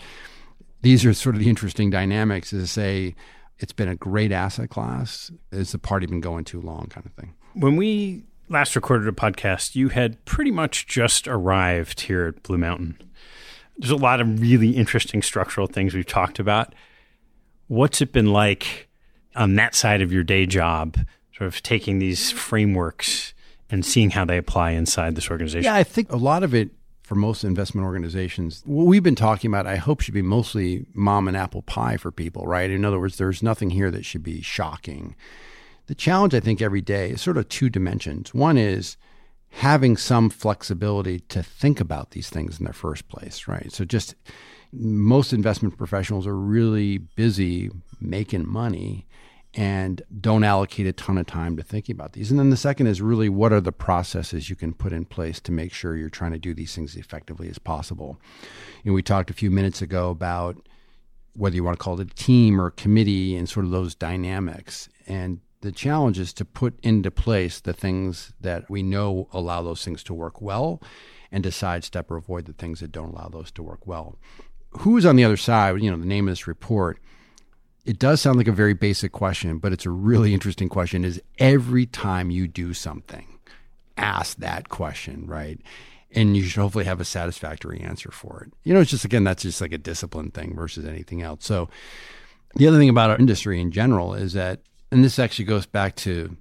these are sort of the interesting dynamics, is say, it's been a great asset class. Is the party been going too long, kind of thing? When we last recorded a podcast, you had pretty much just arrived here at Blue Mountain. There's a lot of really interesting structural things we've talked about. What's it been like on that side of your day job, sort of taking these frameworks and seeing how they apply inside this organization? Yeah, I think a lot of it for most investment organizations, what we've been talking about, I hope should be mostly mom and apple pie for people, right? In other words, there's nothing here that should be shocking. The challenge, I think, every day is sort of two dimensions. One is having some flexibility to think about these things in the first place, right? So just most investment professionals are really busy making money and don't allocate a ton of time to thinking about these. And then the second is really what are the processes you can put in place to make sure you're trying to do these things as effectively as possible. You know, we talked a few minutes ago about whether you want to call it a team or a committee and sort of those dynamics. And the challenge is to put into place the things that we know allow those things to work well and to sidestep or avoid the things that don't allow those to work well. Who's on the other side? You know, the name of this report it does sound like a very basic question, but it's a really interesting question is every time you do something, ask that question, right? And you should hopefully have a satisfactory answer for it. You know, it's just, again, that's just like a discipline thing versus anything else. So, the other thing about our industry in general is that, and this actually goes back to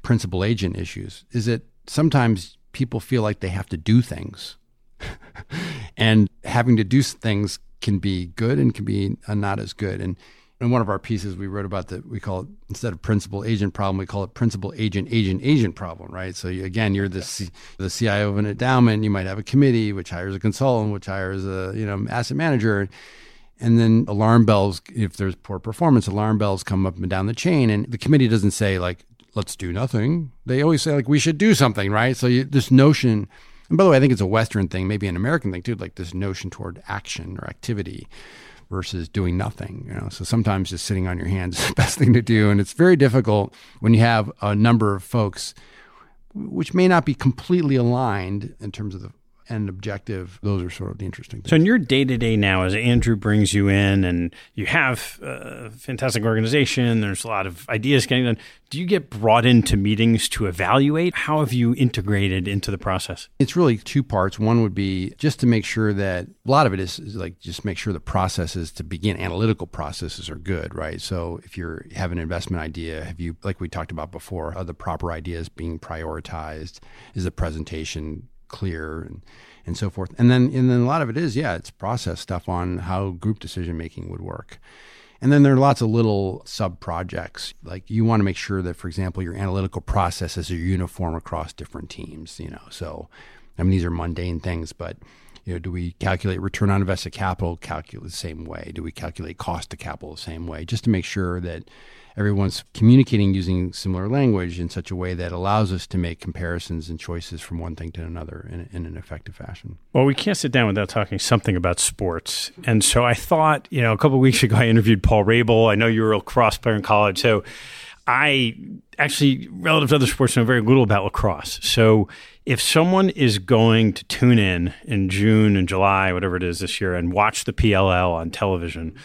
principal agent issues, is that sometimes people feel like they have to do things. and having to do things can be good and can be not as good. And in one of our pieces, we wrote about that. We call it instead of principal agent problem, we call it principal agent agent agent problem, right? So you, again, you're the C, the CIO of an endowment. You might have a committee which hires a consultant, which hires a you know asset manager. And then alarm bells, if there's poor performance, alarm bells come up and down the chain. And the committee doesn't say, like, let's do nothing. They always say, like, we should do something, right? So you, this notion and by the way, I think it's a Western thing, maybe an American thing too, like this notion toward action or activity versus doing nothing. You know, so sometimes just sitting on your hands is the best thing to do, and it's very difficult when you have a number of folks which may not be completely aligned in terms of the and objective. Those are sort of the interesting things. So, in your day to day now, as Andrew brings you in and you have a fantastic organization, there's a lot of ideas getting done. Do you get brought into meetings to evaluate? How have you integrated into the process? It's really two parts. One would be just to make sure that a lot of it is, is like just make sure the processes to begin analytical processes are good, right? So, if you have an investment idea, have you, like we talked about before, are the proper ideas being prioritized? Is the presentation clear and and so forth. And then and then a lot of it is yeah, it's process stuff on how group decision making would work. And then there are lots of little sub projects. Like you want to make sure that, for example, your analytical processes are uniform across different teams. You know, so I mean these are mundane things, but you know, do we calculate return on invested capital calculate the same way? Do we calculate cost of capital the same way? Just to make sure that everyone's communicating using similar language in such a way that allows us to make comparisons and choices from one thing to another in, in, an effective fashion. Well, we can't sit down without talking something about sports. And so I thought, you know, a couple weeks ago, I interviewed Paul Rabil. I know you were a cross player in college. So I actually, relative to other sports, know very little about lacrosse. So if someone is going to tune in in June and July, whatever it is this year, and watch the PLL on television,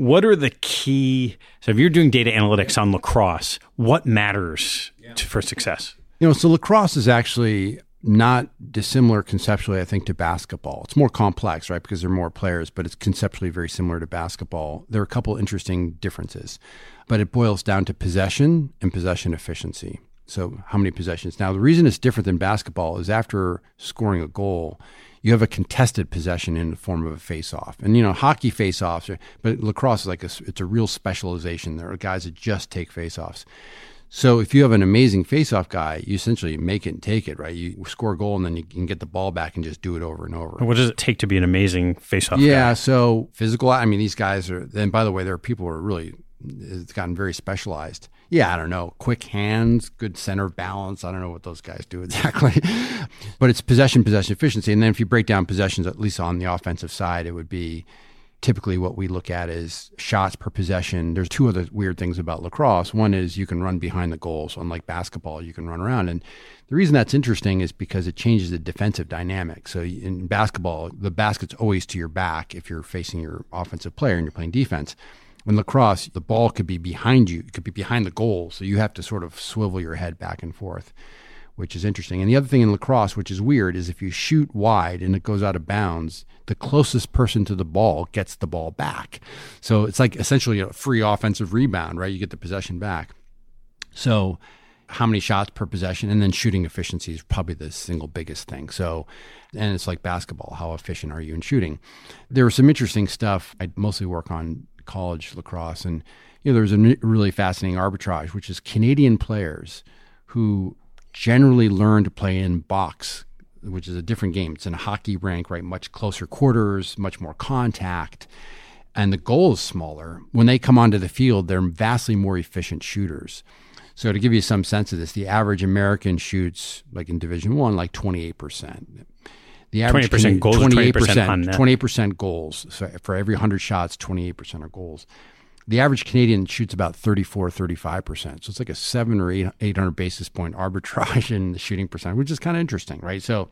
what are the key? So if you're doing data analytics on lacrosse, what matters to, for success? You know, so lacrosse is actually not dissimilar conceptually, I think, to basketball. It's more complex, right? Because there are more players, but it's conceptually very similar to basketball. There are a couple interesting differences, but it boils down to possession and possession efficiency. So, how many possessions? Now, the reason it's different than basketball is after scoring a goal, you have a contested possession in the form of a face-off. And you know, hockey face-offs, but lacrosse is like a, it's a real specialization. There are guys that just take face-offs. So if you have an amazing face-off guy, you essentially make it and take it, right? You score a goal and then you can get the ball back and just do it over and over. What does it take to be an amazing face-off yeah, guy? so physical. I mean, these guys are. And by the way, there are people who are really. It's gotten very specialized. Yeah, I don't know. Quick hands, good center balance. I don't know what those guys do exactly, but it's possession, possession efficiency. And then if you break down possessions, at least on the offensive side, it would be typically what we look at is shots per possession. There's two other weird things about lacrosse. One is you can run behind the goals. Unlike basketball, you can run around. And the reason that's interesting is because it changes the defensive dynamic. So in basketball, the basket's always to your back if you're facing your offensive player and you're playing defense. In lacrosse, the ball could be behind you, it could be behind the goal. So you have to sort of swivel your head back and forth which is interesting. And the other thing in lacrosse, which is weird, is if you shoot wide and it goes out of bounds, the closest person to the ball gets the ball back. So it's like essentially a free offensive rebound, right? You get the possession back. So how many shots per possession and then shooting efficiency is probably the single biggest thing. So and it's like basketball, how efficient are you in shooting? There was some interesting stuff. I mostly work on college lacrosse and you know there was a really fascinating arbitrage which is Canadian players who generally learn to play in box, which is a different game. It's in a hockey rank, right? Much closer quarters, much more contact, and the goal is smaller. When they come onto the field, they're vastly more efficient shooters. So to give you some sense of this, the average American shoots like in Division One, like twenty eight percent. The average twenty percent goals, twenty eight percent, twenty eight percent goals. So for every hundred shots, twenty eight percent are goals the average Canadian shoots about 34, 35%. So it's like a seven or eight, 800 basis point arbitrage in the shooting percent, which is kind of interesting, right? So,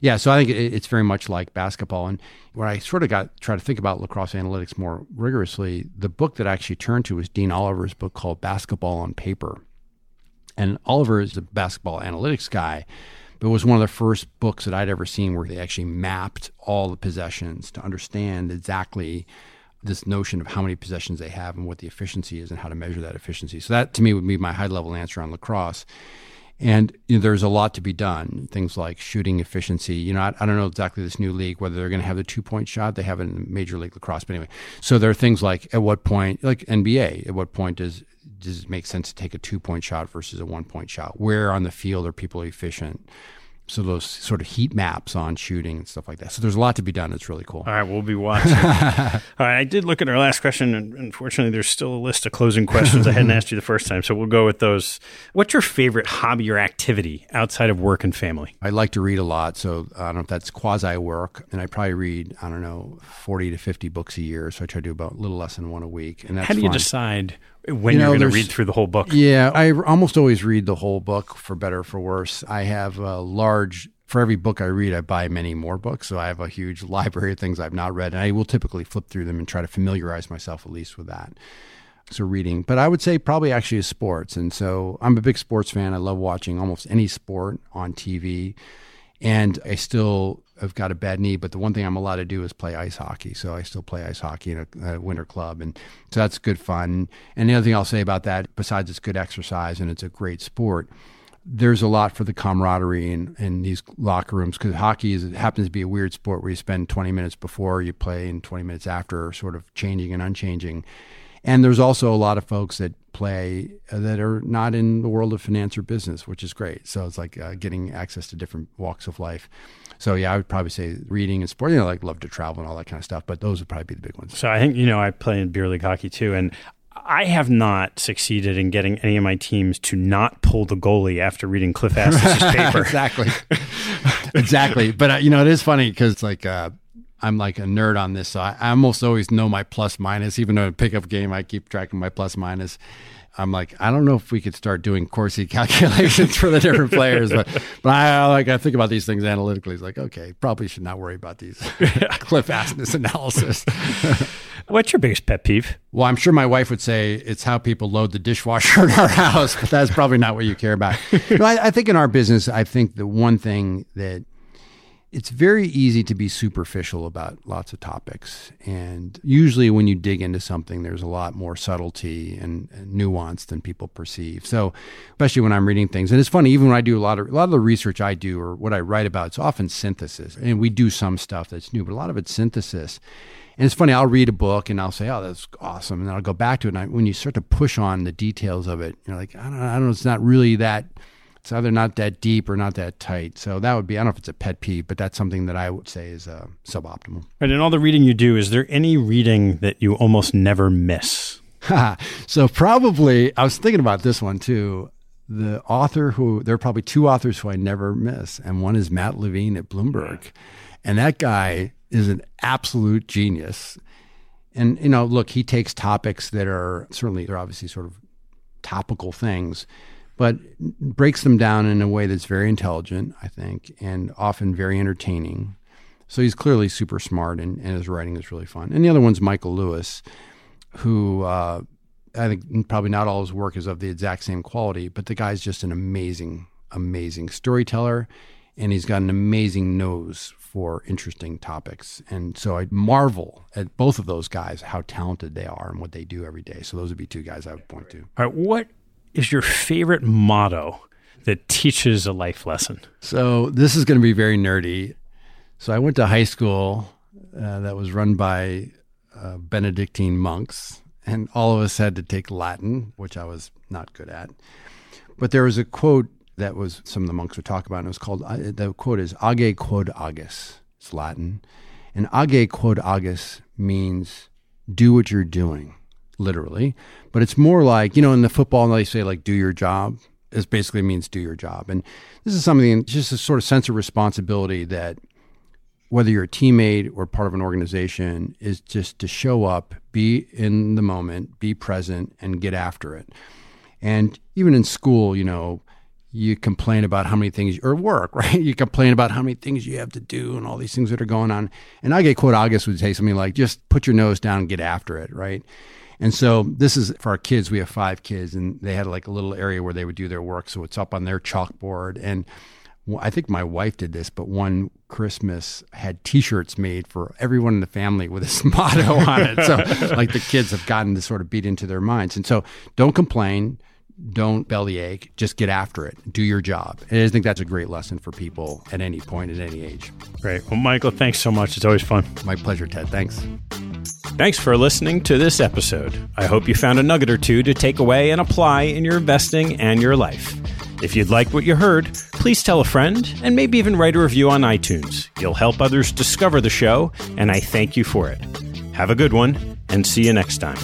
yeah, so I think it's very much like basketball. And when I sort of got try to think about lacrosse analytics more rigorously, the book that I actually turned to was Dean Oliver's book called Basketball on Paper. And Oliver is a basketball analytics guy, but it was one of the first books that I'd ever seen where they actually mapped all the possessions to understand exactly this notion of how many possessions they have and what the efficiency is and how to measure that efficiency. So that to me would be my high level answer on lacrosse. And you know, there's a lot to be done. Things like shooting efficiency. You know, I, I don't know exactly this new league whether they're going to have the two point shot. They have in Major League Lacrosse, but anyway. So there are things like at what point, like NBA, at what point does does it make sense to take a two point shot versus a one point shot? Where on the field are people efficient? So those sort of heat maps on shooting and stuff like that. So there's a lot to be done. It's really cool. All right, we'll be watching. All right, I did look at our last question, and unfortunately, there's still a list of closing questions I hadn't asked you the first time. So we'll go with those. What's your favorite hobby or activity outside of work and family? I like to read a lot, so I don't know if that's quasi work, and I probably read I don't know 40 to 50 books a year. So I try to do about a little less than one a week. And that's how do you fun. decide when you are going to read through the whole book? Yeah, I almost always read the whole book for better for worse. I have a large for every book I read, I buy many more books. So I have a huge library of things I've not read, and I will typically flip through them and try to familiarize myself at least with that. So reading, but I would say probably actually is sports, and so I'm a big sports fan. I love watching almost any sport on TV, and I still have got a bad knee, but the one thing I'm allowed to do is play ice hockey. So I still play ice hockey in a, a, winter club, and so that's good fun. And the other thing I'll say about that, besides it's good exercise and it's a great sport, there's a lot for the camaraderie in, in these locker rooms because hockey is, happens to be a weird sport where you spend 20 minutes before you play and 20 minutes after, sort of changing and unchanging. And there's also a lot of folks that play uh, that are not in the world of finance or business, which is great. So it's like uh, getting access to different walks of life. So yeah, I would probably say reading and sport. You know, like love to travel and all that kind of stuff, but those would probably be the big ones. So I think you know I play in beer league hockey too, and I have not succeeded in getting any of my teams to not pull the goalie after reading Cliff Asness' paper. exactly, exactly. But uh, you know, it is funny because like uh, I'm like a nerd on this, so I, I, almost always know my plus minus. Even though a pickup game, I keep track of my plus minus. I'm like, I don't know if we could start doing Corsi calculations for the different players, but but I like I think about these things analytically. It's like, okay, probably should not worry about these Cliff Asness analysis. What's your biggest pet peeve? Well, I'm sure my wife would say it's how people load the dishwasher in our house, but that's probably not what you care about. No, I, I think in our business, I think the one thing that it's very easy to be superficial about lots of topics. And usually, when you dig into something, there's a lot more subtlety and, and, nuance than people perceive. So, especially when I'm reading things, and it's funny, even when I do a lot of a lot of the research I do or what I write about, it's often synthesis. And we do some stuff that's new, but a lot of it's synthesis. And it's funny, I'll read a book and I'll say, "Oh, that's awesome," and then I'll go back to it. And I, when you start to push on the details of it, you're like, "I don't, I don't know, it's not really that." It's either not that deep or not that tight. So that would be, I don't know if it's a pet peeve, but that's something that I would say is uh, suboptimal. And in all the reading you do, is there any reading that you almost never miss? so probably, I was thinking about this one too. The author who, there are probably two authors who I never miss, and one is Matt Levine at Bloomberg. And that guy is an absolute genius. And, you know, look, he takes topics that are certainly, they're obviously sort of topical things but breaks them down in a way that's very intelligent, I think, and often very entertaining. So he's clearly super smart, and, and his writing is really fun. And the other one's Michael Lewis, who uh, I think probably not all his work is of the exact same quality, but the guy's just an amazing, amazing storyteller, and he's got an amazing nose for interesting topics. And so I marvel at both of those guys, how talented they are and what they do every day. So those would be two guys I would point to. All right, what is your favorite motto that teaches a life lesson? So this is going to be very nerdy. So I went to high school uh, that was run by uh, Benedictine monks, and all of us had to take Latin, which I was not good at. But there was a quote that was some of the monks would talk about, and it was called uh, the quote is "Age quod agis." It's Latin, and "Age quod agis" means do what you're doing literally, but it's more like, you know, in the football, they say like, do your job. This basically means do your job. And this is something, just a sort of sense of responsibility that whether you're a teammate or part of an organization is just to show up, be in the moment, be present, and get after it. And even in school, you know, you complain about how many things or work, right? You complain about how many things you have to do and all these things that are going on. And I get quote August would say something like, just put your nose down and get after it, right? And so this is for our kids. We have five kids, and they had like a little area where they would do their work. So it's up on their chalkboard. And I think my wife did this, but one Christmas had T-shirts made for everyone in the family with this motto on it. So like the kids have gotten this sort of beat into their minds. And so don't complain don't bellyache, just get after it. Do your job. And I think that's a great lesson for people at any point, at any age. Great. Well, Michael, thanks so much. It's always fun. My pleasure, Ted. Thanks. Thanks for listening to this episode. I hope you found a nugget or two to take away and apply in your investing and your life. If you'd like what you heard, please tell a friend and maybe even write a review on iTunes. You'll help others discover the show, and I thank you for it. Have a good one, and see you next time.